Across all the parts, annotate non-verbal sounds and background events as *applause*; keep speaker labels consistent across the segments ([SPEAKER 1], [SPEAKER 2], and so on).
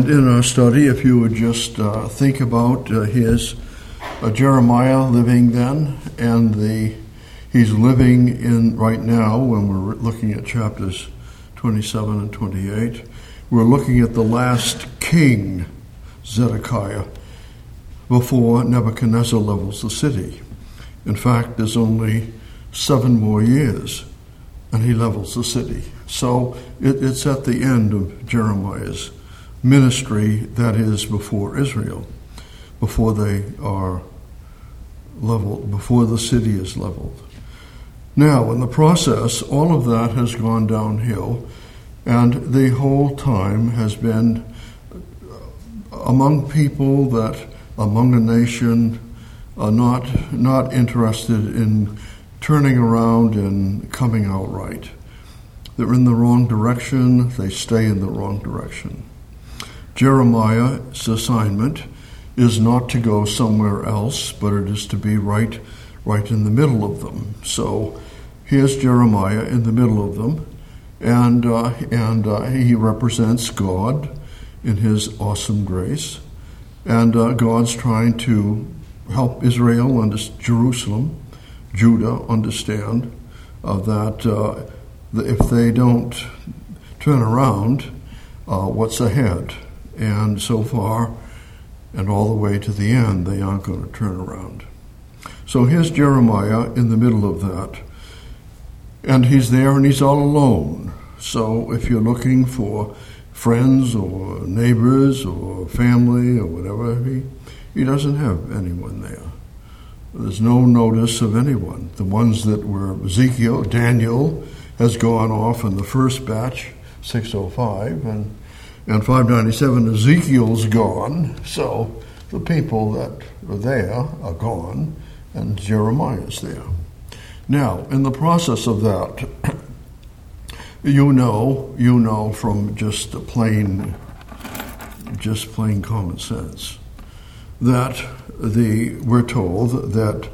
[SPEAKER 1] And in our study, if you would just uh, think about uh, his uh, Jeremiah living then, and the he's living in right now when we're looking at chapters 27 and 28. We're looking at the last king, Zedekiah, before Nebuchadnezzar levels the city. In fact, there's only seven more years, and he levels the city. So it, it's at the end of Jeremiah's ministry, that is, before Israel, before they are leveled, before the city is leveled. Now, in the process, all of that has gone downhill, and the whole time has been among people that, among a nation, are not, not interested in turning around and coming out right. They're in the wrong direction, they stay in the wrong direction. Jeremiah's assignment is not to go somewhere else, but it is to be right, right in the middle of them. So here's Jeremiah in the middle of them, and uh, and uh, he represents God in His awesome grace, and uh, God's trying to help Israel and Jerusalem, Judah, understand uh, that, uh, if they don't turn around, uh, what's ahead. And so far, and all the way to the end, they aren't going to turn around. So here's Jeremiah in the middle of that. And he's there and he's all alone. So if you're looking for friends or neighbors or family or whatever, he, he doesn't have anyone there. There's no notice of anyone. The ones that were Ezekiel, Daniel has gone off in the first batch, 605, and and 597, Ezekiel's gone, so the people that are there are gone, and Jeremiah's there. Now, in the process of that, *clears throat* you know, you know from just plain, just plain common sense, that the we're told that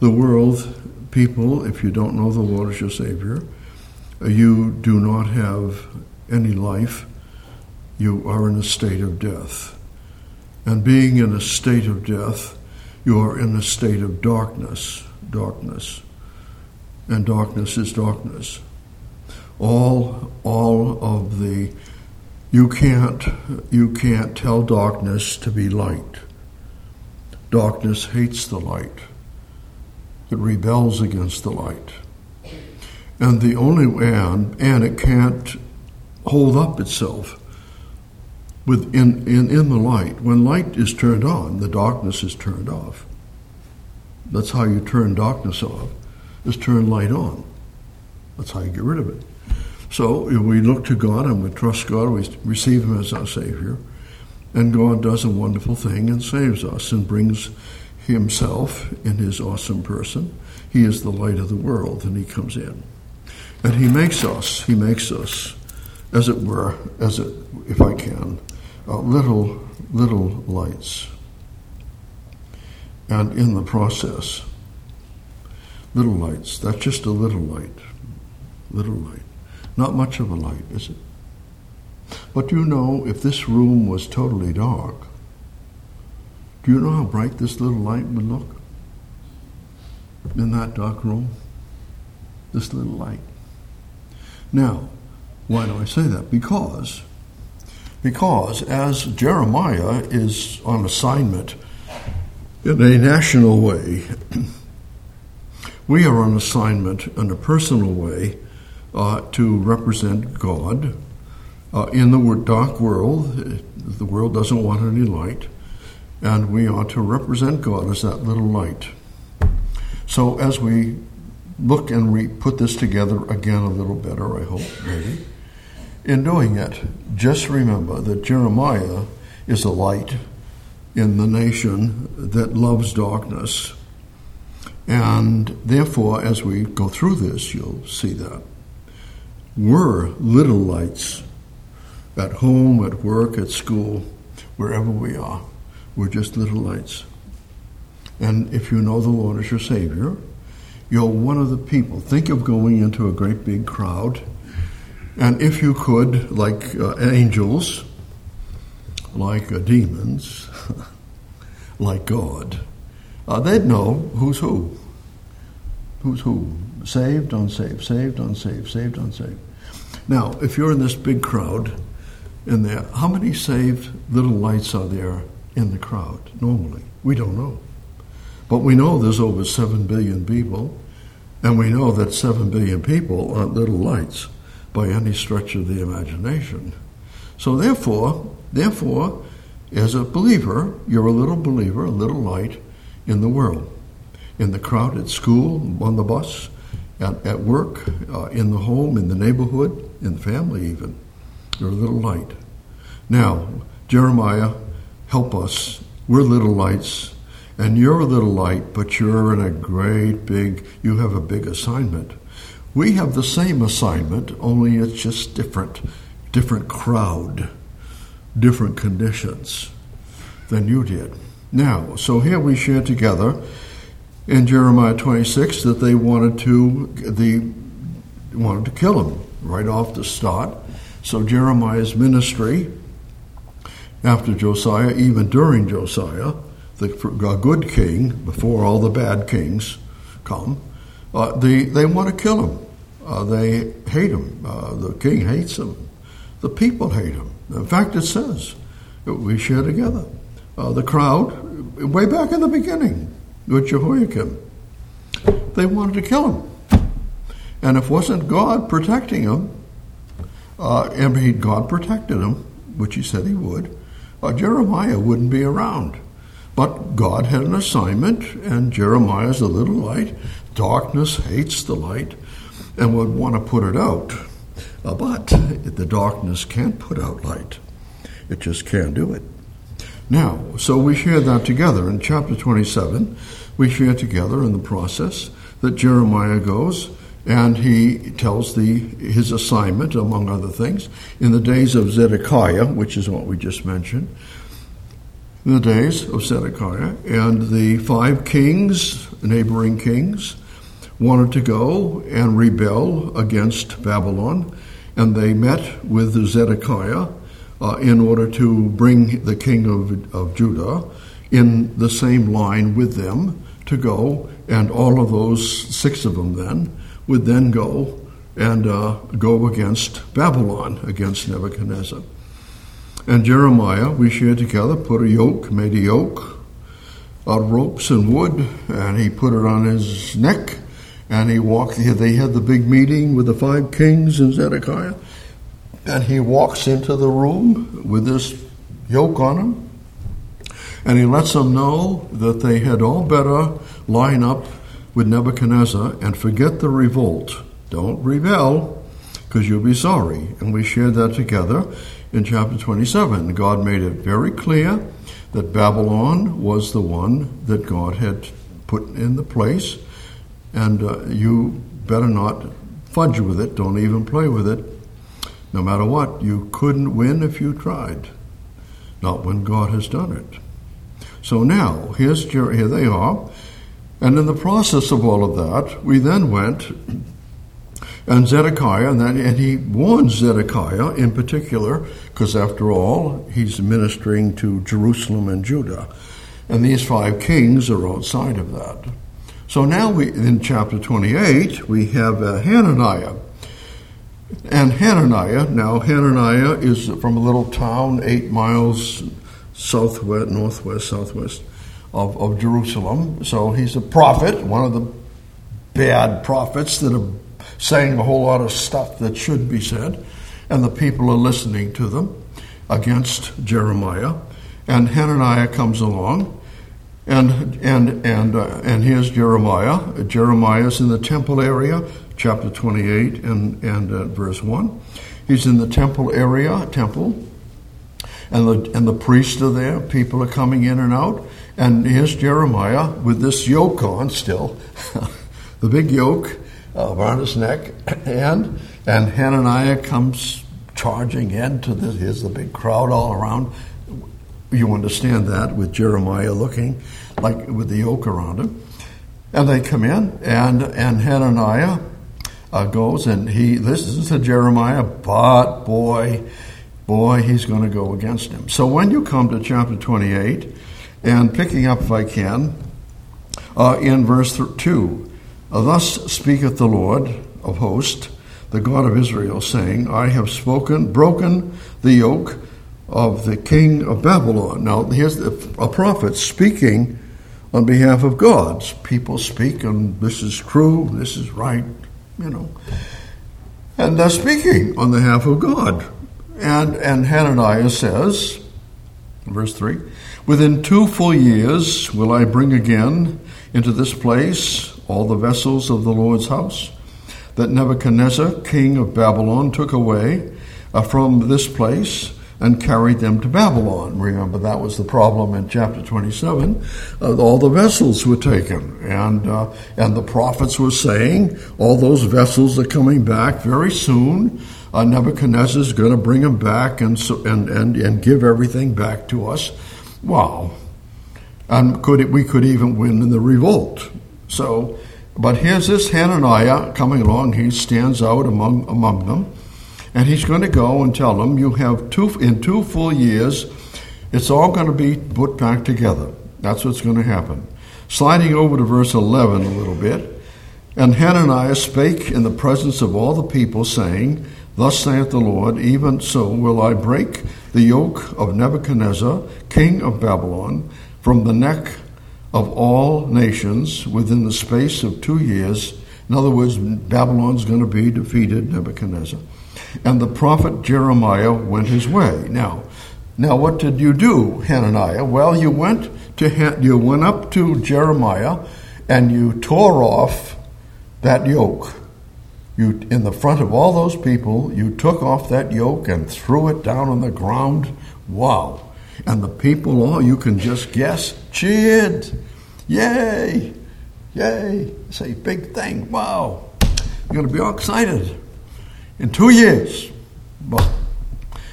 [SPEAKER 1] the world people, if you don't know the Lord as your Savior, you do not have any life you are in a state of death. And being in a state of death, you are in a state of darkness, darkness. And darkness is darkness. All, all of the, you can't, you can't tell darkness to be light. Darkness hates the light. It rebels against the light. And the only, and, and it can't hold up itself within in, in the light. When light is turned on, the darkness is turned off. That's how you turn darkness off, is turn light on. That's how you get rid of it. So if we look to God and we trust God, we receive Him as our Savior, and God does a wonderful thing and saves us and brings Himself in His awesome person. He is the light of the world, and He comes in. And He makes us, He makes us, as it were, as it, if I can, uh, little, little lights. And in the process, little lights, that's just a little light. Little light. Not much of a light, is it? But you know, if this room was totally dark, do you know how bright this little light would look? In that dark room? This little light. Now, why do I say that? Because because as Jeremiah is on assignment in a national way, we are on assignment in a personal way uh, to represent God uh, in the dark world. The world doesn't want any light, and we ought to represent God as that little light. So as we look and we put this together again a little better, I hope, maybe. In doing it, just remember that Jeremiah is a light in the nation that loves darkness. And therefore, as we go through this, you'll see that. We're little lights at home, at work, at school, wherever we are. We're just little lights. And if you know the Lord as your Savior, you're one of the people. Think of going into a great big crowd and if you could, like uh, angels, like uh, demons, *laughs* like God, uh, they'd know who's who. Who's who? Saved, unsaved, saved, unsaved, saved, unsaved. Now, if you're in this big crowd in there, how many saved little lights are there in the crowd normally? We don't know. But we know there's over 7 billion people, and we know that 7 billion people aren't little lights by any stretch of the imagination. So therefore, therefore, as a believer, you're a little believer, a little light in the world, in the crowd at school, on the bus, at, at work, uh, in the home, in the neighborhood, in the family even. You're a little light. Now, Jeremiah, help us. We're little lights, and you're a little light, but you're in a great big, you have a big assignment. We have the same assignment, only it's just different, different crowd, different conditions than you did. Now, so here we share together in Jeremiah 26 that they wanted to the wanted to kill him right off the start. So Jeremiah's ministry after Josiah, even during Josiah, the good king, before all the bad kings come, uh, they, they want to kill him. Uh, they hate him. Uh, the king hates him. The people hate him. In fact, it says, we share together. Uh, the crowd, way back in the beginning, with Jehoiakim, they wanted to kill him. And if wasn't God protecting him, uh, I mean, God protected him, which he said he would, uh, Jeremiah wouldn't be around. But God had an assignment, and Jeremiah's a little light. Darkness hates the light and would want to put it out. Uh, but the darkness can't put out light, it just can't do it. Now, so we share that together. In chapter 27, we share together in the process that Jeremiah goes and he tells the his assignment, among other things, in the days of Zedekiah, which is what we just mentioned, in the days of Zedekiah, and the five kings, neighboring kings, wanted to go and rebel against Babylon, and they met with Zedekiah uh, in order to bring the king of, of Judah in the same line with them to go, and all of those six of them then would then go and uh, go against Babylon, against Nebuchadnezzar. And Jeremiah, we shared together, put a yoke, made a yoke out of ropes and wood, and he put it on his neck, and he walked. They had the big meeting with the five kings and Zedekiah, and he walks into the room with this yoke on him, and he lets them know that they had all better line up with Nebuchadnezzar and forget the revolt. Don't rebel, because you'll be sorry. And we shared that together in chapter 27. God made it very clear that Babylon was the one that God had put in the place, and uh, you better not fudge with it, don't even play with it. No matter what, you couldn't win if you tried. Not when God has done it. So now, here's here they are. And in the process of all of that, we then went and Zedekiah, and, then, and he warns Zedekiah in particular, because after all, he's ministering to Jerusalem and Judah. And these five kings are outside of that. So now we, in chapter 28, we have uh, Hananiah. And Hananiah, now Hananiah is from a little town eight miles southwest, northwest, southwest of, of Jerusalem. So he's a prophet, one of the bad prophets that are saying a whole lot of stuff that should be said, and the people are listening to them against Jeremiah. And Hananiah comes along, and and and uh, and here's Jeremiah. Jeremiah's in the temple area, chapter 28 and and uh, verse one. He's in the temple area, temple, and the and the priests are there. People are coming in and out. And here's Jeremiah with this yoke on still, *laughs* the big yoke uh, around his neck, *laughs* and and Hananiah comes charging into this. Here's the big crowd all around. You understand that with Jeremiah looking like with the yoke around him, and they come in, and and Hananiah uh, goes and he listens to Jeremiah, but boy, boy, he's going to go against him. So when you come to chapter 28, and picking up, if I can, uh, in verse 2, uh, Thus speaketh the Lord of hosts, the God of Israel, saying, I have spoken, broken the yoke of the king of Babylon. Now, here's a prophet speaking on behalf of God's. People speak, and this is true, this is right, you know. And they're speaking on behalf of God. And, and Hananiah says, verse 3 Within two full years will I bring again into this place all the vessels of the Lord's house that Nebuchadnezzar, king of Babylon, took away uh, from this place and carried them to Babylon. Remember, that was the problem in chapter 27. Uh, all the vessels were taken, and, uh, and the prophets were saying, all those vessels are coming back very soon. Uh, Nebuchadnezzar is going to bring them back and, so, and, and, and give everything back to us. Wow. And could it, we could even win in the revolt. So, but here's this Hananiah coming along. He stands out among, among them and he's going to go and tell them, you have two, in two full years, it's all going to be put back together. That's what's going to happen. Sliding over to verse 11 a little bit. And Hananiah spake in the presence of all the people, saying, Thus saith the Lord, even so will I break the yoke of Nebuchadnezzar, king of Babylon, from the neck of all nations within the space of two years. In other words, Babylon's going to be defeated, Nebuchadnezzar and the prophet Jeremiah went his way. Now, now what did you do, Hananiah? Well, you went to you went up to Jeremiah and you tore off that yoke. You in the front of all those people, you took off that yoke and threw it down on the ground. Wow. And the people all you can just guess cheered. Yay! Yay! It's a big thing. Wow. You're going to be all excited in two years.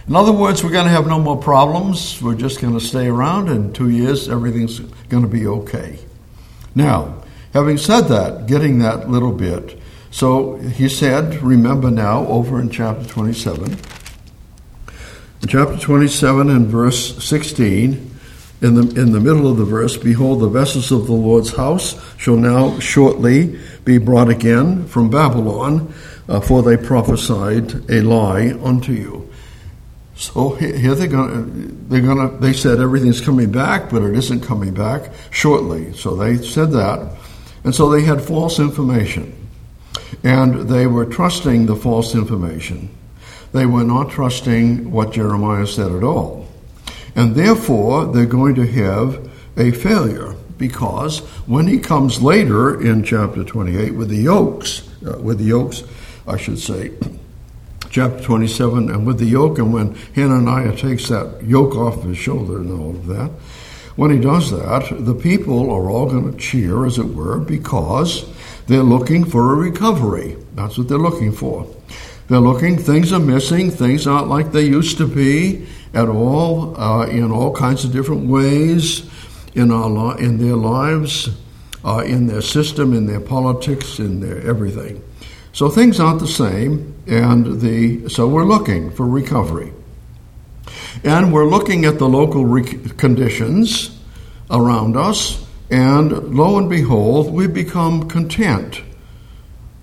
[SPEAKER 1] In other words, we're going to have no more problems. We're just going to stay around. In two years, everything's going to be okay. Now, having said that, getting that little bit, so he said, remember now, over in chapter 27. In chapter 27 and verse 16, in the, in the middle of the verse, behold, the vessels of the Lord's house shall now shortly be brought again from Babylon uh, for they prophesied a lie unto you. So here they're going. They're going to. They said everything's coming back, but it isn't coming back shortly. So they said that, and so they had false information, and they were trusting the false information. They were not trusting what Jeremiah said at all, and therefore they're going to have a failure because when he comes later in chapter 28 with the yokes, uh, with the yokes I should say, *clears throat* chapter 27, and with the yoke, and when Hananiah takes that yoke off his shoulder and all of that, when he does that, the people are all going to cheer, as it were, because they're looking for a recovery. That's what they're looking for. They're looking, things are missing, things aren't like they used to be at all, uh, in all kinds of different ways in, our, in their lives, uh, in their system, in their politics, in their everything. So things aren't the same, and the so we're looking for recovery. And we're looking at the local conditions around us, and lo and behold, we become content.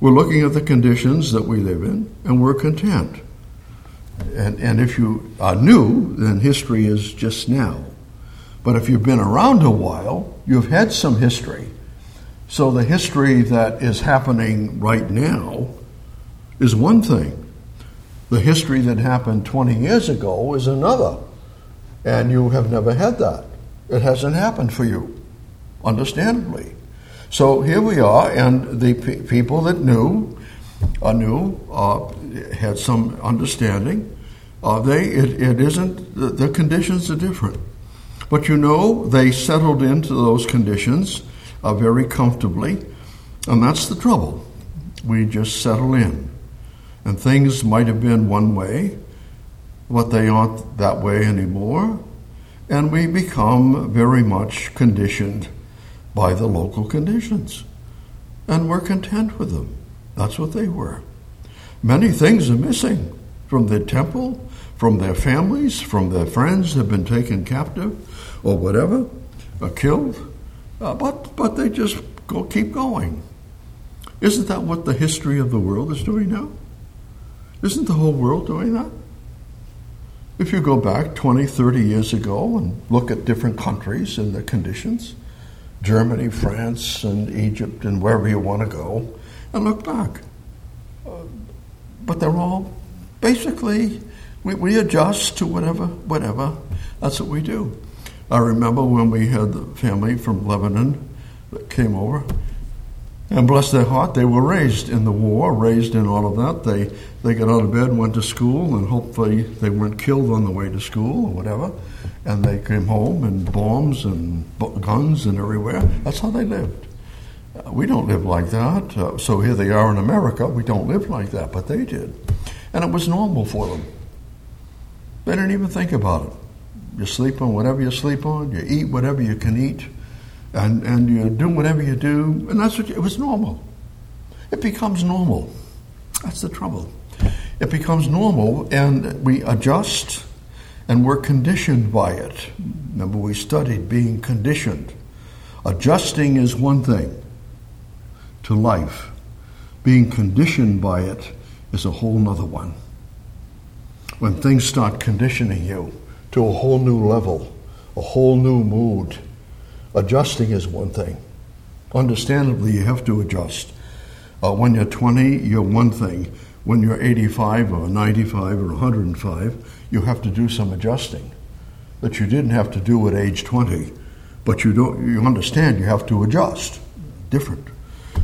[SPEAKER 1] We're looking at the conditions that we live in, and we're content. And, and if you are new, then history is just now. But if you've been around a while, you've had some history. So the history that is happening right now is one thing. The history that happened 20 years ago is another. And you have never had that. It hasn't happened for you, understandably. So here we are, and the pe- people that knew, uh, knew, uh, had some understanding. Uh, they, it, it isn't, the, the conditions are different. But you know, they settled into those conditions uh, very comfortably. And that's the trouble. We just settle in. And things might have been one way, but they aren't that way anymore. And we become very much conditioned by the local conditions. And we're content with them. That's what they were. Many things are missing. from their temple, from their families, from their friends have been taken captive or whatever, or killed. Uh, but, but they just go, keep going. Isn't that what the history of the world is doing now? Isn't the whole world doing that? If you go back 20, 30 years ago and look at different countries and their conditions, Germany, France, and Egypt, and wherever you want to go, and look back. But they're all basically, we, we adjust to whatever, whatever. That's what we do. I remember when we had the family from Lebanon that came over, and bless their heart, they were raised in the war, raised in all of that. They they got out of bed, and went to school, and hopefully they weren't killed on the way to school or whatever. And they came home and bombs and guns and everywhere. That's how they lived. Uh, we don't live like that. Uh, so here they are in America. We don't live like that, but they did, and it was normal for them. They didn't even think about it. You sleep on whatever you sleep on. You eat whatever you can eat and, and you do whatever you do, and that's what you, it was normal. It becomes normal. That's the trouble. It becomes normal, and we adjust, and we're conditioned by it. Remember, we studied being conditioned. Adjusting is one thing to life, being conditioned by it is a whole nother one. When things start conditioning you to a whole new level, a whole new mood, Adjusting is one thing. Understandably, you have to adjust. Uh, when you're 20, you're one thing. When you're 85 or 95 or 105, you have to do some adjusting that you didn't have to do at age 20. But you don't. You understand you have to adjust. Different.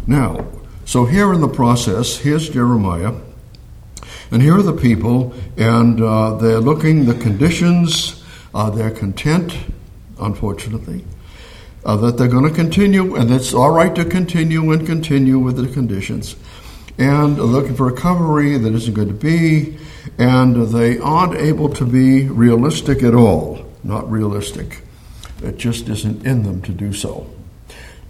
[SPEAKER 1] Now, so here in the process, here's Jeremiah, and here are the people, and uh, they're looking the conditions. Uh, they're content, unfortunately uh, that they're going to continue, and it's all right to continue and continue with the conditions, and looking for recovery that isn't going to be, and they aren't able to be realistic at all. Not realistic. It just isn't in them to do so.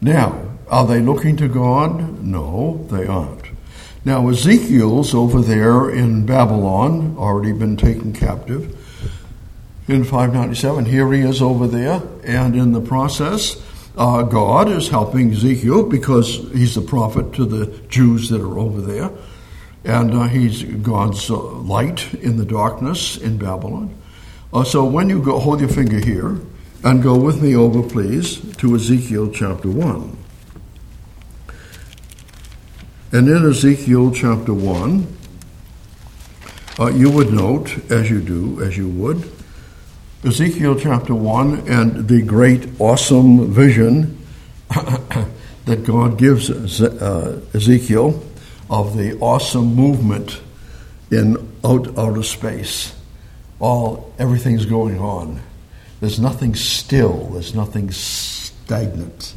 [SPEAKER 1] Now, are they looking to God? No, they aren't. Now, Ezekiel's over there in Babylon, already been taken captive in 597. Here he is over there, and in the process, uh, God is helping Ezekiel because he's a prophet to the Jews that are over there. And uh, he's God's uh, light in the darkness in Babylon. Uh, so when you go, hold your finger here and go with me over, please, to Ezekiel chapter 1. And in Ezekiel chapter 1, uh, you would note, as you do, as you would, Ezekiel chapter 1 and the great, awesome vision *coughs* that God gives uh, Ezekiel of the awesome movement in out, outer space. All everything's going on. There's nothing still. There's nothing stagnant.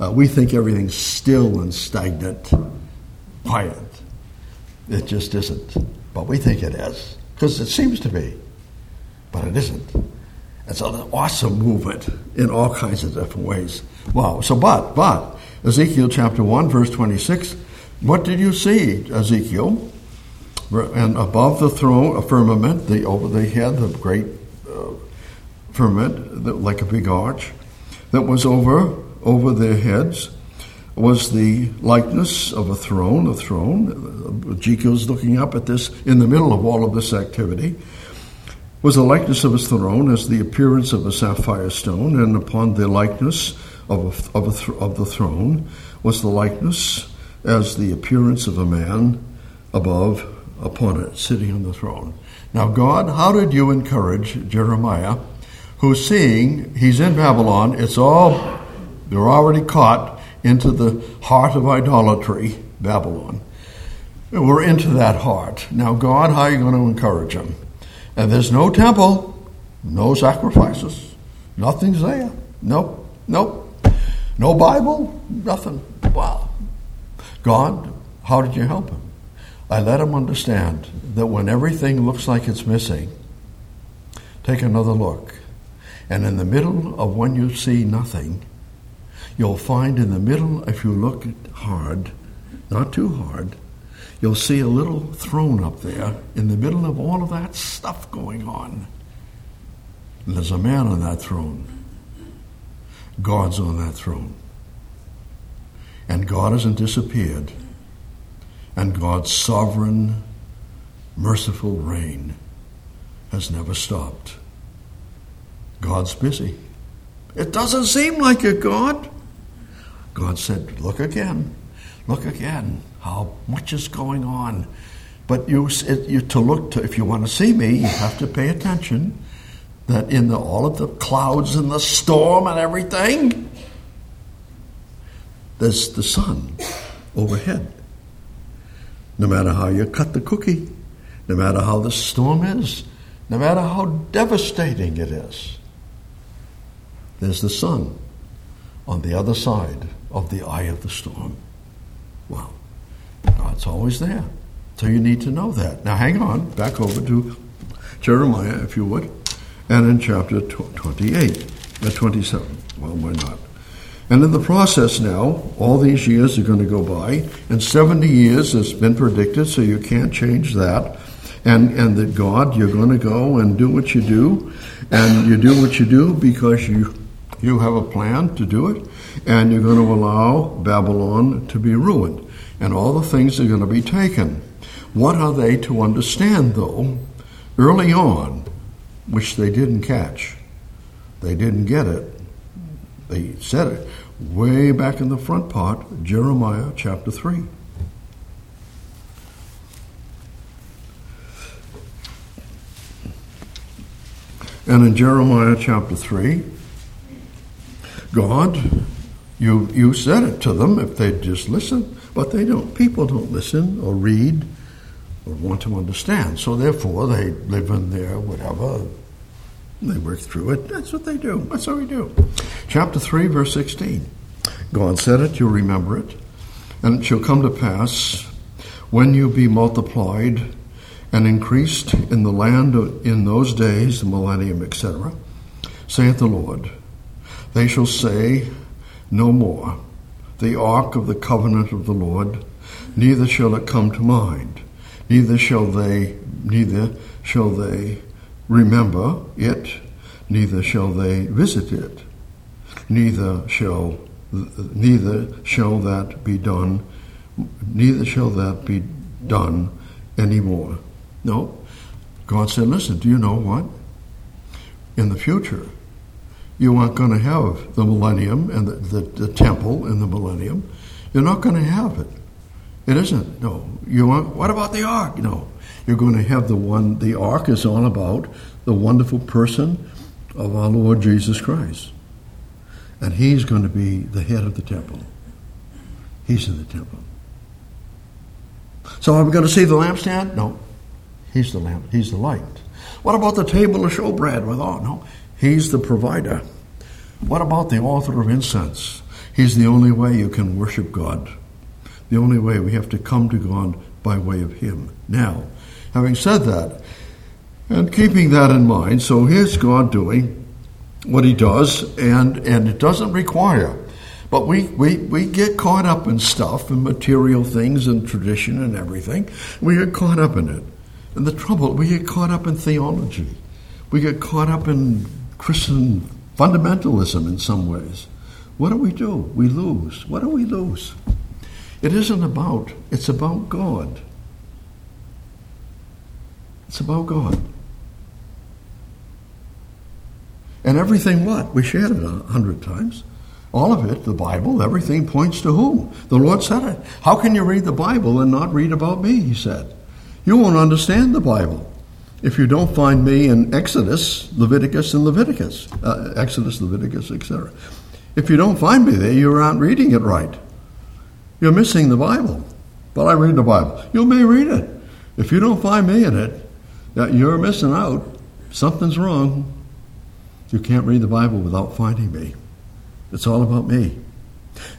[SPEAKER 1] Uh, we think everything's still and stagnant, quiet. It just isn't. But we think it is because it seems to be but it isn't. It's an awesome movement in all kinds of different ways. Wow. So, but, but, Ezekiel chapter 1, verse 26, what did you see, Ezekiel? And above the throne, a firmament, the, over the head, the great uh, firmament, the, like a big arch, that was over, over their heads, was the likeness of a throne, a throne. Ezekiel's looking up at this in the middle of all of this activity was the likeness of his throne as the appearance of a sapphire stone, and upon the likeness of, a, of, a th- of the throne was the likeness as the appearance of a man above upon it, sitting on the throne. Now, God, how did you encourage Jeremiah, who's seeing he's in Babylon? It's all, they're already caught into the heart of idolatry, Babylon. We're into that heart. Now, God, how are you going to encourage him? And there's no temple, no sacrifices, nothing's there. Nope, nope. No Bible, nothing. Wow. God, how did you help him? I let him understand that when everything looks like it's missing, take another look. And in the middle of when you see nothing, you'll find in the middle, if you look hard, not too hard, you'll see a little throne up there in the middle of all of that stuff going on. And there's a man on that throne. God's on that throne. And God hasn't disappeared. And God's sovereign, merciful reign has never stopped. God's busy. It doesn't seem like it, God. God said, Look again. Look again. How much is going on? But you, it, you to look to, if you want to see me, you have to pay attention that in the, all of the clouds and the storm and everything, there's the sun overhead. No matter how you cut the cookie, no matter how the storm is, no matter how devastating it is, there's the sun on the other side of the eye of the storm. Well, God's always there. So you need to know that. Now hang on, back over to Jeremiah, if you would, and in chapter 28, uh, 27. Well, we're not. And in the process now, all these years are going to go by, and 70 years has been predicted, so you can't change that. And, and that God, you're going to go and do what you do, and you do what you do because you, you have a plan to do it, and you're going to allow Babylon to be ruined, and all the things are going to be taken. What are they to understand, though, early on, which they didn't catch? They didn't get it. They said it way back in the front part, Jeremiah chapter 3. And in Jeremiah chapter 3, God, you, you said it to them if they'd just listen, but they don't. People don't listen or read or want to understand. So therefore, they live in their whatever they work through it. That's what they do. That's what we do. Chapter 3, verse 16. God said it, you'll remember it. And it shall come to pass when you be multiplied and increased in the land in those days, the millennium, etc., saith the Lord, they shall say no more, the ark of the covenant of the Lord, neither shall it come to mind, neither shall they, neither shall they remember it, neither shall they visit it, neither shall neither shall that be done, neither shall that be done anymore. No. God said, listen, do you know what? In the future, you aren't going to have the millennium and the, the, the temple in the millennium. You're not going to have it. It isn't. No. You want, what about the ark? No. You're going to have the one, the ark is all about the wonderful person of our Lord Jesus Christ. And he's going to be the head of the temple. He's in the temple. So are we going to see the lampstand? No. He's the lamp. He's the light. What about the table of showbread with all? No. He's the provider. What about the altar of incense? He's the only way you can worship God. The only way we have to come to God by way of Him. Now, having said that, and keeping that in mind, so here's God doing what he does, and, and it doesn't require. But we, we, we get caught up in stuff and material things and tradition and everything. We get caught up in it. And the trouble, we get caught up in theology. We get caught up in Christian fundamentalism in some ways. What do we do? We lose. What do we lose? It isn't about, it's about God. It's about God. And everything what? We shared it a hundred times. All of it, the Bible, everything points to whom? The Lord said it. How can you read the Bible and not read about me? He said. You won't understand the Bible if you don't find me in Exodus, Leviticus, and Leviticus. Uh, Exodus, Leviticus, etc. If you don't find me there, you aren't reading it right. You're missing the Bible. But I read the Bible. You may read it. If you don't find me in it, that you're missing out. Something's wrong. You can't read the Bible without finding me. It's all about me.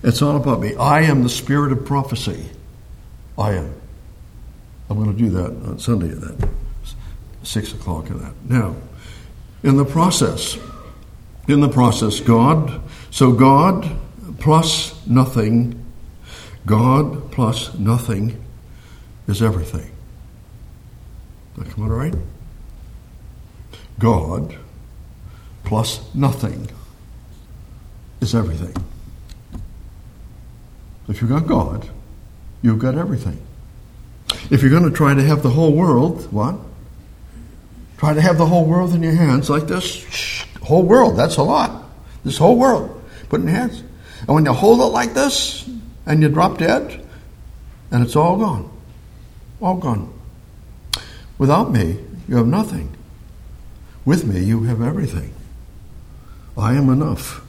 [SPEAKER 1] It's all about me. I am the spirit of prophecy. I am. I'm going to do that on Sunday at that six o'clock in that. Now, in the process, in the process, God, so God plus nothing, God plus nothing is everything. That come out all right? God plus nothing is everything. If you've got God, you've got everything. If you're going to try to have the whole world, what? Try to have the whole world in your hands like this. Whole world, that's a lot. This whole world, put in your hands. And when you hold it like this and you drop dead, and it's all gone. All gone. Without me, you have nothing. With me, you have everything. I am enough.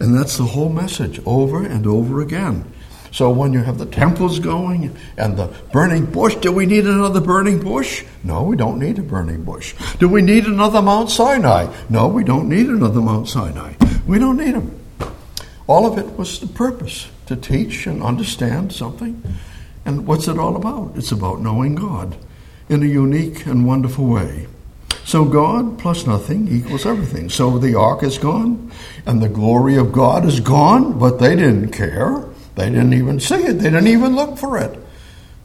[SPEAKER 1] And that's the whole message over and over again. So when you have the temples going and the burning bush, do we need another burning bush? No, we don't need a burning bush. Do we need another Mount Sinai? No, we don't need another Mount Sinai. We don't need them. All of it was the purpose to teach and understand something. And what's it all about? It's about knowing God in a unique and wonderful way. So God plus nothing equals everything. So the ark is gone, and the glory of God is gone, but they didn't care. They didn't even see it, they didn't even look for it.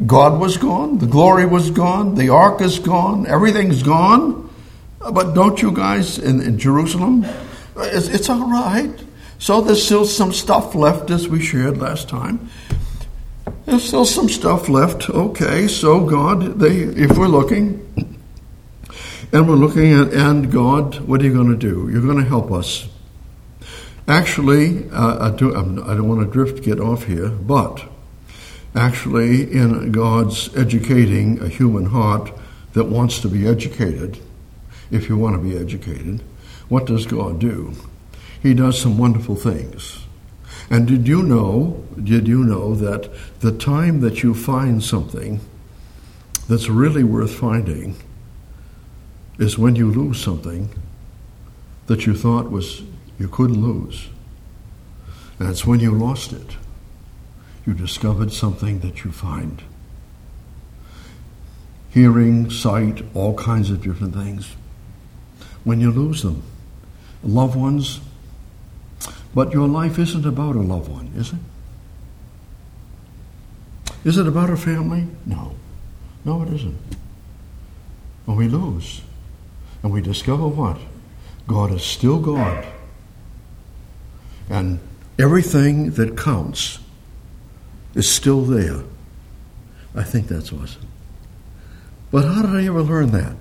[SPEAKER 1] God was gone, the glory was gone, the ark is gone, everything's gone. But don't you guys in, in Jerusalem? It's, it's all right. So there's still some stuff left, as we shared last time. There's still some stuff left. Okay, so God, they, if we're looking, and we're looking at, and God, what are you going to do? You're going to help us. Actually, uh, I, do, I don't want to drift, get off here, but actually, in God's educating a human heart that wants to be educated, if you want to be educated, what does God do? He does some wonderful things. And did you know, did you know that the time that you find something that's really worth finding is when you lose something that you thought was you couldn't lose. That's when you lost it, you discovered something that you find. Hearing, sight, all kinds of different things. When you lose them, loved ones, but your life isn't about a loved one, is it? Is it about a family? No. No, it isn't. When we lose, and we discover what? God is still God. And everything that counts is still there. I think that's awesome. But how did I ever learn that?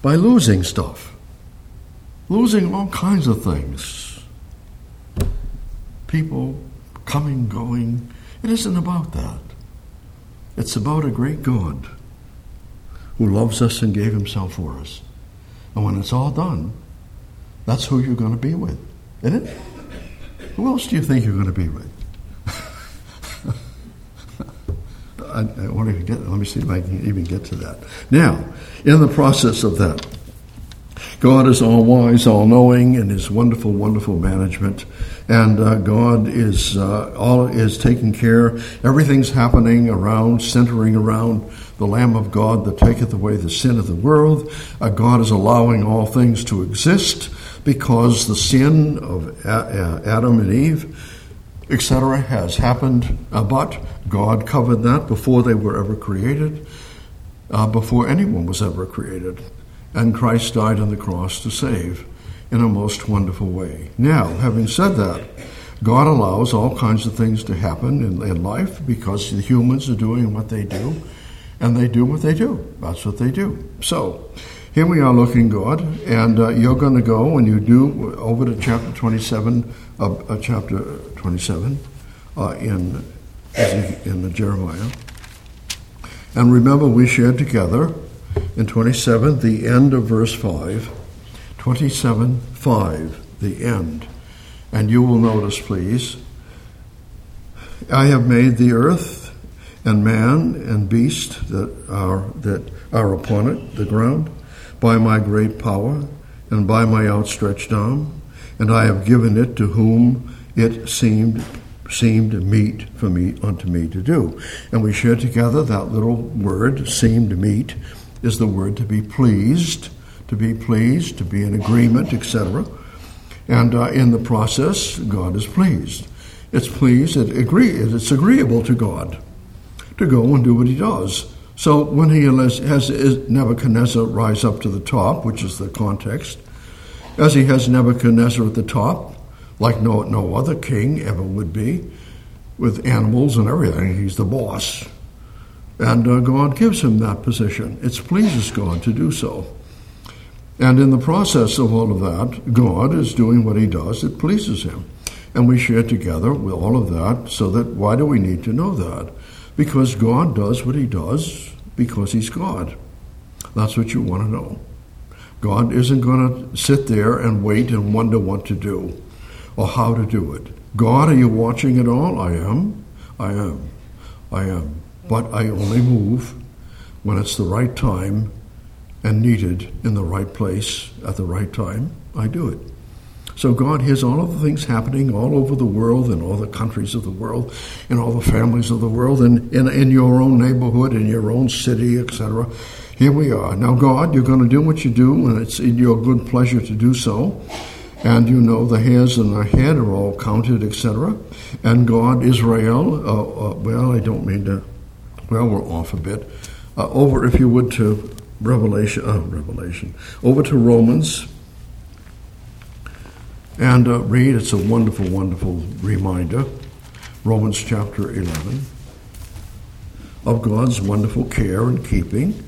[SPEAKER 1] By losing stuff, losing all kinds of things. People coming, going. It isn't about that. It's about a great God who loves us and gave himself for us. And when it's all done, that's who you're going to be with. Isn't it? Who else do you think you're going to be with? *laughs* I, I want to get. Let me see if I can even get to that. Now, in the process of that, God is all wise, all knowing, in His wonderful, wonderful management, and uh, God is uh, all is taking care. Everything's happening around, centering around the Lamb of God that taketh away the sin of the world. Uh, God is allowing all things to exist because the sin of Adam and Eve, etc., has happened, uh, but God covered that before they were ever created, uh, before anyone was ever created. And Christ died on the cross to save in a most wonderful way. Now, having said that, God allows all kinds of things to happen in, in life because the humans are doing what they do, and they do what they do. That's what they do. So, here we are looking God, and uh, you're going to go when you do over to chapter 27, uh, uh, chapter 27 uh, in in Jeremiah. And remember, we shared together in 27 the end of verse 5, 27 5, the end. And you will notice, please, I have made the earth and man and beast that are that are upon it, the ground by my great power and by my outstretched arm, and I have given it to whom it seemed seemed meet for me unto me to do. And we share together that little word, seemed meet, is the word to be pleased, to be pleased, to be in agreement, etc. And uh, in the process, God is pleased. It's pleased, it agree, it's agreeable to God to go and do what he does. So when he has, Nebuchadnezzar rise up to the top, which is the context, as he has Nebuchadnezzar at the top, like no, no other king ever would be, with animals and everything, he's the boss. And uh, God gives him that position. It pleases God to do so. And in the process of all of that, God is doing what he does, it pleases him. And we share together with all of that so that why do we need to know that? Because God does what he does because he's God. That's what you want to know. God isn't going to sit there and wait and wonder what to do or how to do it. God, are you watching it all? I am. I am. I am. But I only move when it's the right time and needed in the right place at the right time. I do it. So God hears all of the things happening all over the world, in all the countries of the world, in all the families of the world, and in, in your own neighborhood, in your own city, etc. Here we are. Now, God, you're going to do what you do, and it's in your good pleasure to do so. And you know the hairs on the head are all counted, etc. And God, Israel, uh, uh, well, I don't mean to, well, we're off a bit. Uh, over, if you would, to Revelation, uh, Revelation, over to Romans and uh, read. It's a wonderful, wonderful reminder. Romans chapter 11 of God's wonderful care and keeping.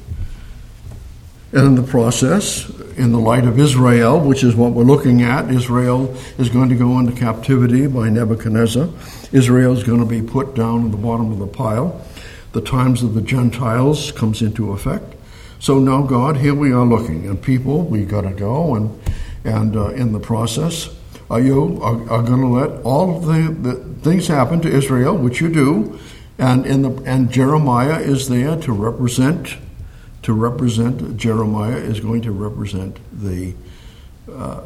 [SPEAKER 1] And in the process, in the light of Israel, which is what we're looking at, Israel is going to go into captivity by Nebuchadnezzar. Israel is going to be put down at the bottom of the pile. The times of the Gentiles comes into effect. So now, God, here we are looking, and people, we got to go and and uh, in the process, are you are, are going to let all the, the things happen to Israel, which you do, and in the and Jeremiah is there to represent to represent Jeremiah is going to represent the uh,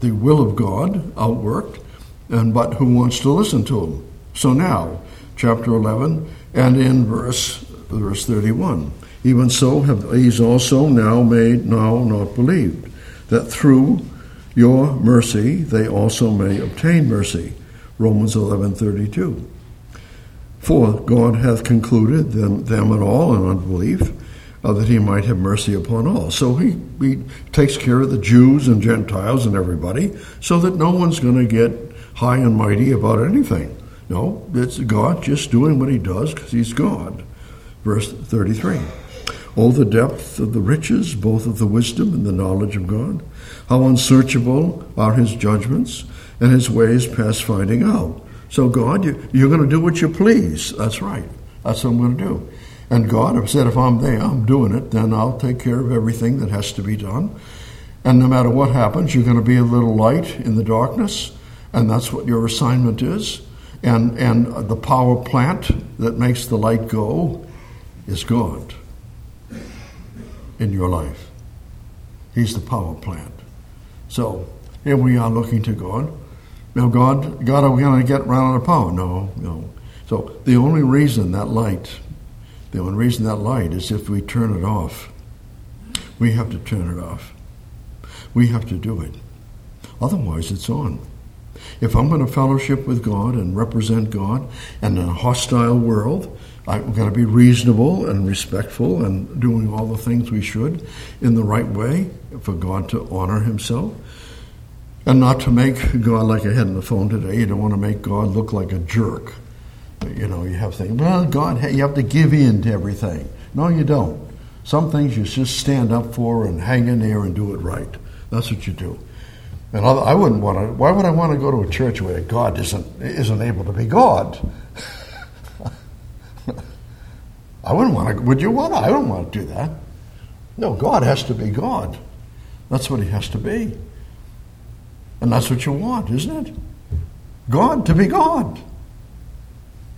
[SPEAKER 1] the will of God outworked, and but who wants to listen to him? So now, chapter eleven, and in verse verse thirty one. Even so have these also now made now not believed, that through your mercy they also may obtain mercy. Romans 11:32. For God hath concluded them, them and all in unbelief, uh, that he might have mercy upon all. So he, he takes care of the Jews and Gentiles and everybody, so that no one's going to get high and mighty about anything. No, it's God just doing what he does because he's God. Verse 33. Oh, the depth of the riches, both of the wisdom and the knowledge of God. How unsearchable are his judgments, and his ways past finding out. So, God, you, you're going to do what you please. That's right. That's what I'm going to do. And God have said, if I'm there, I'm doing it, then I'll take care of everything that has to be done. And no matter what happens, you're going to be a little light in the darkness, and that's what your assignment is. And, and the power plant that makes the light go is God in your life. He's the power plant. So here we are looking to God. Now, God, God, are we going to get run out of power? No, no. So the only reason that light, the only reason that light is if we turn it off. We have to turn it off. We have to do it. Otherwise, it's on. If I'm going to fellowship with God and represent God in a hostile world, I'm got to be reasonable and respectful and doing all the things we should in the right way for God to honor Himself. And not to make God, like I had on the phone today, you don't want to make God look like a jerk. You know, you have things, well, God, you have to give in to everything. No, you don't. Some things you just stand up for and hang in there and do it right. That's what you do. And I wouldn't want to. Why would I want to go to a church where God isn't isn't able to be God? I wouldn't want to. Would you want to? I don't want to do that. No, God has to be God. That's what He has to be. And that's what you want, isn't it? God to be God.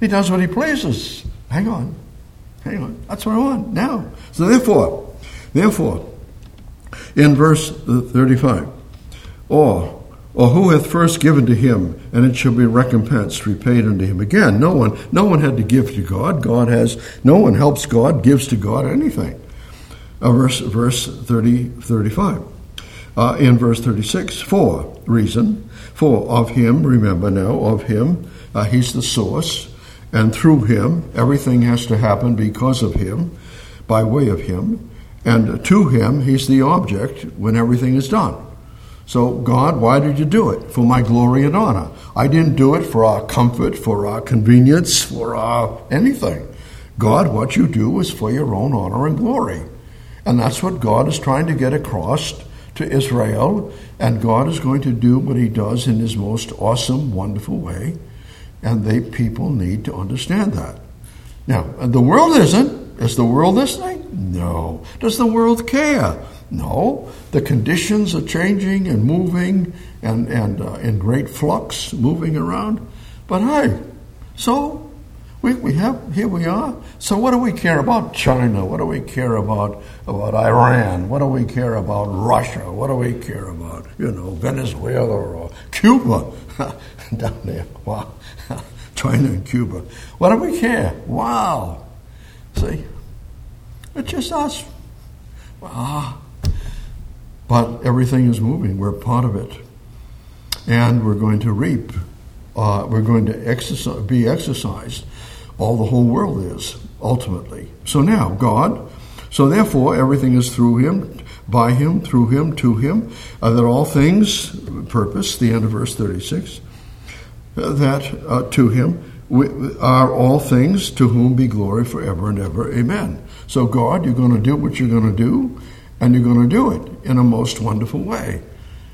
[SPEAKER 1] He does what He pleases. Hang on. Hang on. That's what I want now. So therefore, therefore, in verse 35, or or who hath first given to him, and it shall be recompensed, repaid unto him. Again, no one, no one had to give to God. God has, no one helps God, gives to God anything. Uh, verse, verse 30, 35. Uh, in verse 36, for reason, for of him, remember now, of him, uh, he's the source, and through him. Everything has to happen because of him, by way of him. And to him, he's the object when everything is done. So, God, why did you do it? For my glory and honor. I didn't do it for our comfort, for our convenience, for our anything. God, what you do is for your own honor and glory. And that's what God is trying to get across to Israel. And God is going to do what he does in his most awesome, wonderful way. And they people need to understand that. Now, the world isn't. Is the world listening? No. Does the world care? No, the conditions are changing and moving and, and uh, in great flux, moving around. But hey, so we, we have here we are. So what do we care about China? What do we care about about Iran? What do we care about Russia? What do we care about you know Venezuela or Cuba *laughs* down there? Wow, *laughs* China and Cuba. What do we care? Wow, see, it's just us. Wow. But everything is moving. We're part of it. And we're going to reap. Uh, we're going to exercise, be exercised. All the whole world is, ultimately. So now, God, so therefore, everything is through Him, by Him, through Him, to Him, uh, that all things, purpose, the end of verse 36, uh, that to Him we, are all things to whom be glory forever and ever. Amen. So, God, you're going to do what you're going to do and you're going to do it in a most wonderful way.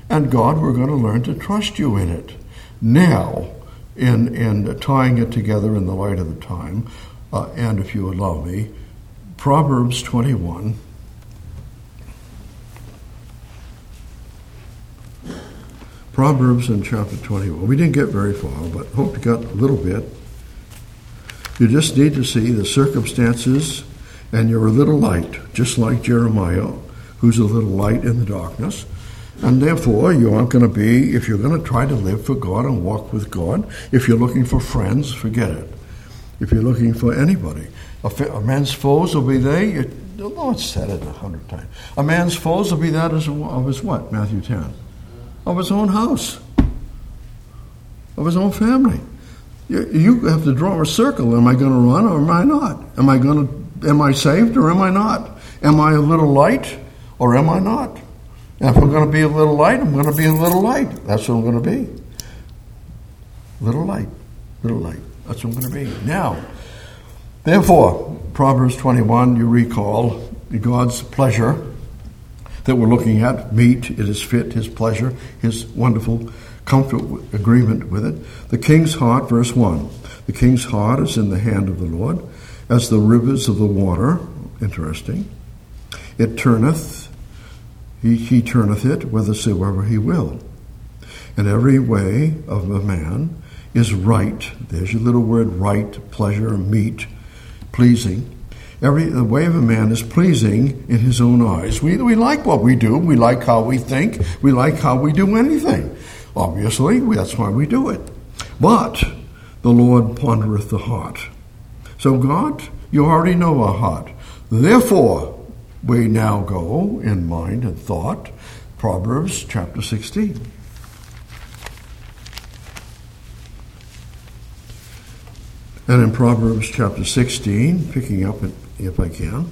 [SPEAKER 1] And God, we're going to learn to trust you in it. Now, in, in tying it together in the light of the time, uh, and if you allow me, Proverbs 21. Proverbs in chapter 21. We didn't get very far, but hope you got a little bit. You just need to see the circumstances, and you're a little light, just like Jeremiah who's a little light in the darkness. And therefore, you aren't going to be, if you're going to try to live for God and walk with God, if you're looking for friends, forget it. If you're looking for anybody, a, man's foes will be they. It, the Lord said it a hundred times. A man's foes will be that of his what? Matthew 10. Of his own house, of his own family. You, you have to draw a circle. Am I going to run or am I not? Am I going to? Am I saved or am I not? Am I a little light? Or am I not? And if I'm going to be a little light, I'm going to be a little light. That's what I'm going to be. Little light, little light. That's what I'm going to be. Now, therefore, Proverbs 21, you recall God's pleasure that we're looking at. Meet, it is fit, his pleasure, his wonderful comfort, agreement with it. The king's heart, verse 1. The king's heart is in the hand of the Lord, as the rivers of the water. Interesting. It turneth, he, he turneth it whithersoever he will. And every way of a man is right. There's your little word right, pleasure, meet, pleasing. Every the way of a man is pleasing in his own eyes. We, we like what we do. We like how we think. We like how we do anything. Obviously, that's why we do it. But the Lord pondereth the heart. So, God, you already know our heart. Therefore, we now go in mind and thought, Proverbs chapter 16. And in Proverbs chapter 16, picking up if I can,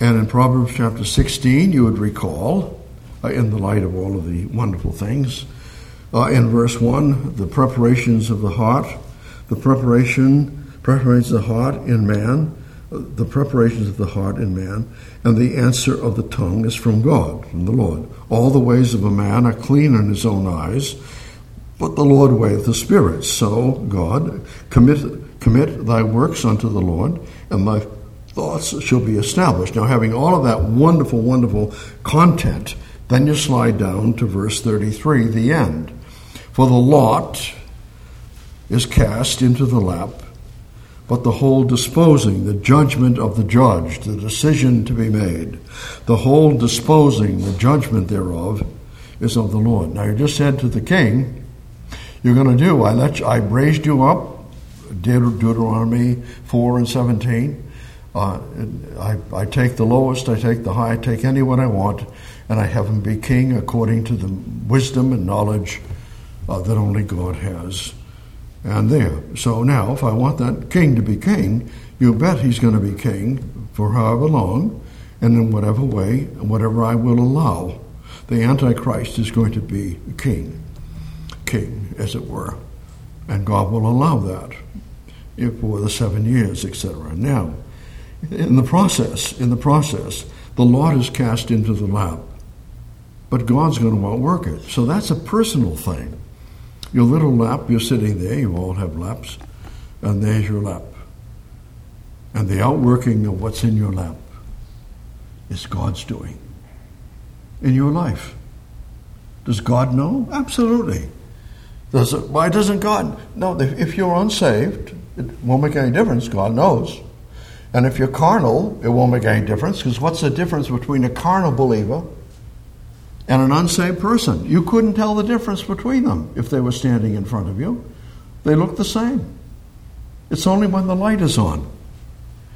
[SPEAKER 1] and in Proverbs chapter 16, you would recall, uh, in the light of all of the wonderful things, uh, in verse 1, the preparations of the heart, the preparation preparations of the heart in man, the preparations of the heart in man, and the answer of the tongue is from God, from the Lord. All the ways of a man are clean in his own eyes, but the Lord weigheth the spirits. So, God, commit, commit thy works unto the Lord, and thy thoughts shall be established. Now, having all of that wonderful, wonderful content, then you slide down to verse 33, the end. For the lot is cast into the lap but the whole disposing, the judgment of the judge, the decision to be made, the whole disposing, the judgment thereof, is of the Lord. Now you just said to the king, "You're going to do. I let you, I raised you up." Deuteronomy four and seventeen. Uh, I, I take the lowest, I take the high, I take anyone I want, and I have him be king according to the wisdom and knowledge uh, that only God has. And there. So now, if I want that king to be king, you bet he's going to be king for however long and in whatever way, and whatever I will allow. The Antichrist is going to be king, king, as it were. And God will allow that for the seven years, etc. Now, in the process, in the process, the lot is cast into the lap, but God's going to outwork it. So that's a personal thing. Your little lap, you're sitting there, you all have laps, and there's your lap. And the outworking of what's in your lap is God's doing in your life. Does God know? Absolutely. Does it, why doesn't God? No, if you're unsaved, it won't make any difference. God knows. And if you're carnal, it won't make any difference because what's the difference between a carnal believer and an unsaved person? You couldn't tell the difference between them if they were standing in front of you. They look the same. It's only when the light is on.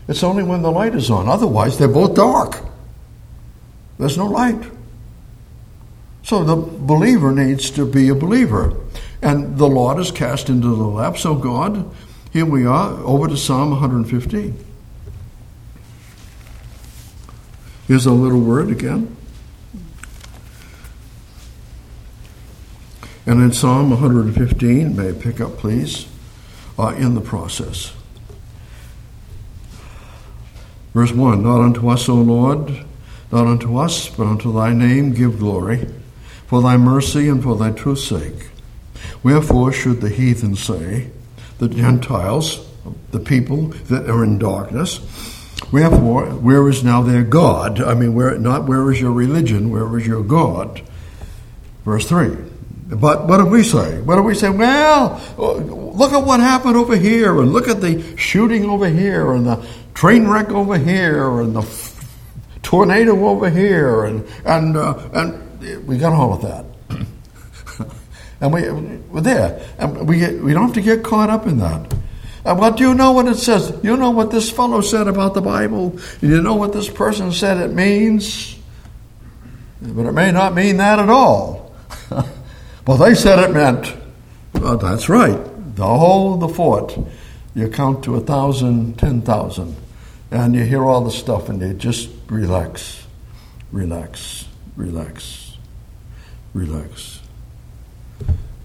[SPEAKER 1] It's only when the light is on. Otherwise, they're both dark. There's no light. So the believer needs to be a believer. And the Lord is cast into the lap. So, oh God, here we are, over to Psalm 115. Here's a little word again. And in Psalm 115, may I pick up, please, uh, in the process. Verse 1 Not unto us, O Lord, not unto us, but unto thy name give glory, for thy mercy and for thy truth's sake. Wherefore should the heathen say, the Gentiles, the people that are in darkness, Wherefore, where is now their God? I mean, where not where is your religion? Where is your God? Verse three. But what do we say? What do we say? Well, look at what happened over here, and look at the shooting over here, and the train wreck over here, and the f- tornado over here, and and uh, and we got all of that, *coughs* and we we're there, and we we don't have to get caught up in that. And what do you know what it says? You know what this fellow said about the Bible? You know what this person said it means? But it may not mean that at all. *laughs* well, they said it meant. Well, that's right. The whole the fort. You count to a thousand, ten thousand, and you hear all the stuff, and you just relax, relax, relax, relax.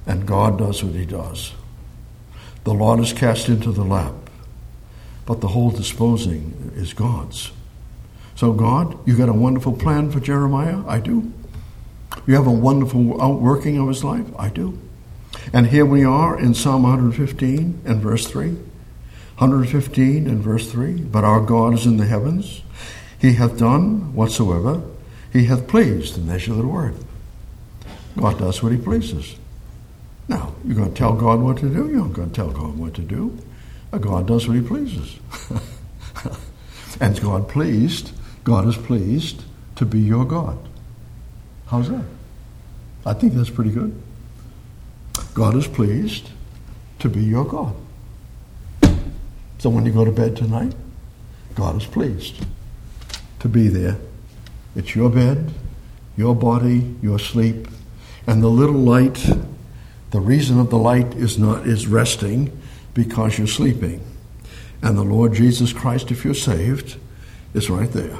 [SPEAKER 1] And God does what He does. The Lord is cast into the lap, but the whole disposing is God's. So, God, you got a wonderful plan for Jeremiah? I do. You have a wonderful outworking of his life? I do. And here we are in Psalm 115 and verse 3. 115 and verse 3. But our God is in the heavens. He hath done whatsoever he hath pleased. And there's your little word. God does what he pleases. Now, you're going to tell God what to do? You're not going to tell God what to do. God does what he pleases. *laughs* and God pleased, God is pleased to be your God. How's that? I think that's pretty good. God is pleased to be your God. So when you go to bed tonight, God is pleased to be there. It's your bed, your body, your sleep, and the little light the reason of the light is not is resting because you're sleeping. And the Lord Jesus Christ, if you're saved, is right there.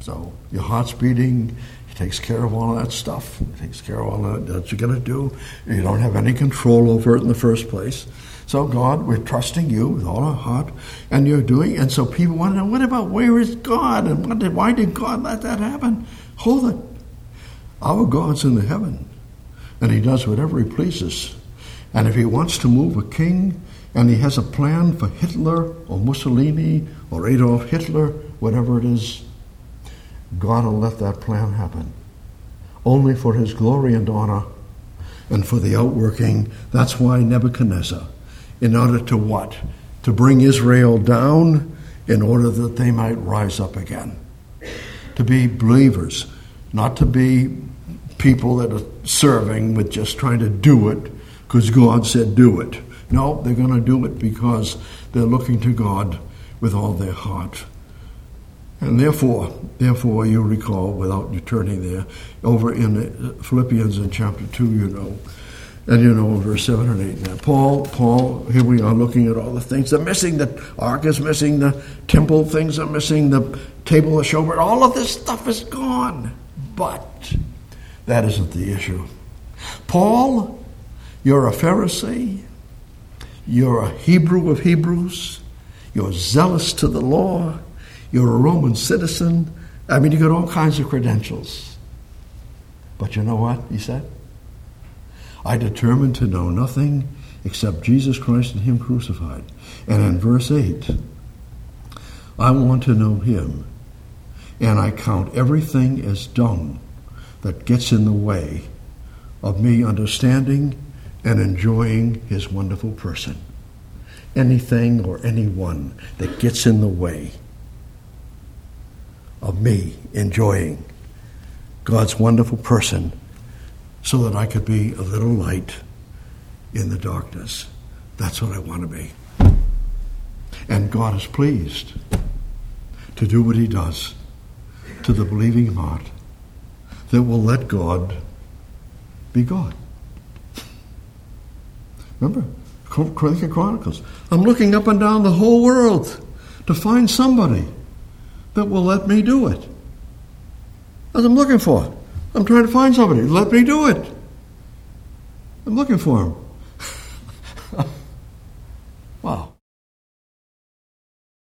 [SPEAKER 1] So your heart's beating, takes care of all of that stuff. He takes care of all that, that you're going to do. You don't have any control over it in the first place. So, God, we're trusting you with all our heart, and you're doing. And so people want to know, what about where is God, and did, why did God let that happen? Hold it. Our God's in the heaven and he does whatever he pleases. And if he wants to move a king and he has a plan for Hitler or Mussolini or Adolf Hitler, whatever it is, God will let that plan happen. Only for his glory and honor and for the outworking. That's why Nebuchadnezzar, in order to what? To bring Israel down in order that they might rise up again. To be believers, not to be people that are serving with just trying to do it because God said do it. No, they're going to do it because they're looking to God with all their heart. And therefore, therefore, you recall, without you turning there, over in Philippians in chapter 2, you know, And you know, verse 7 and 8 now. Paul, Paul, here we are looking at all the things. They're missing. The ark is missing. The temple things are missing. The table of showbread. All of this stuff is gone. But that isn't the issue. Paul, you're a Pharisee. You're a Hebrew of Hebrews. You're zealous to the law. You're a Roman citizen. I mean, you got all kinds of credentials. But you know what? He said. I determined to know nothing except Jesus Christ and Him crucified. And in verse 8, I want to know Him, and I count everything as dung that gets in the way of me understanding and enjoying His wonderful person. Anything or anyone that gets in the way of me enjoying God's wonderful person so that I could be a little light in the darkness. That's what I want to be. And God is pleased to do what He does to the believing heart that will let God be God. Remember, Corinthian Chronicles. I'm looking up and down the whole world to find somebody that will let me do it. As I'm looking for. I'm trying to find somebody. Let me do it. I'm looking for him.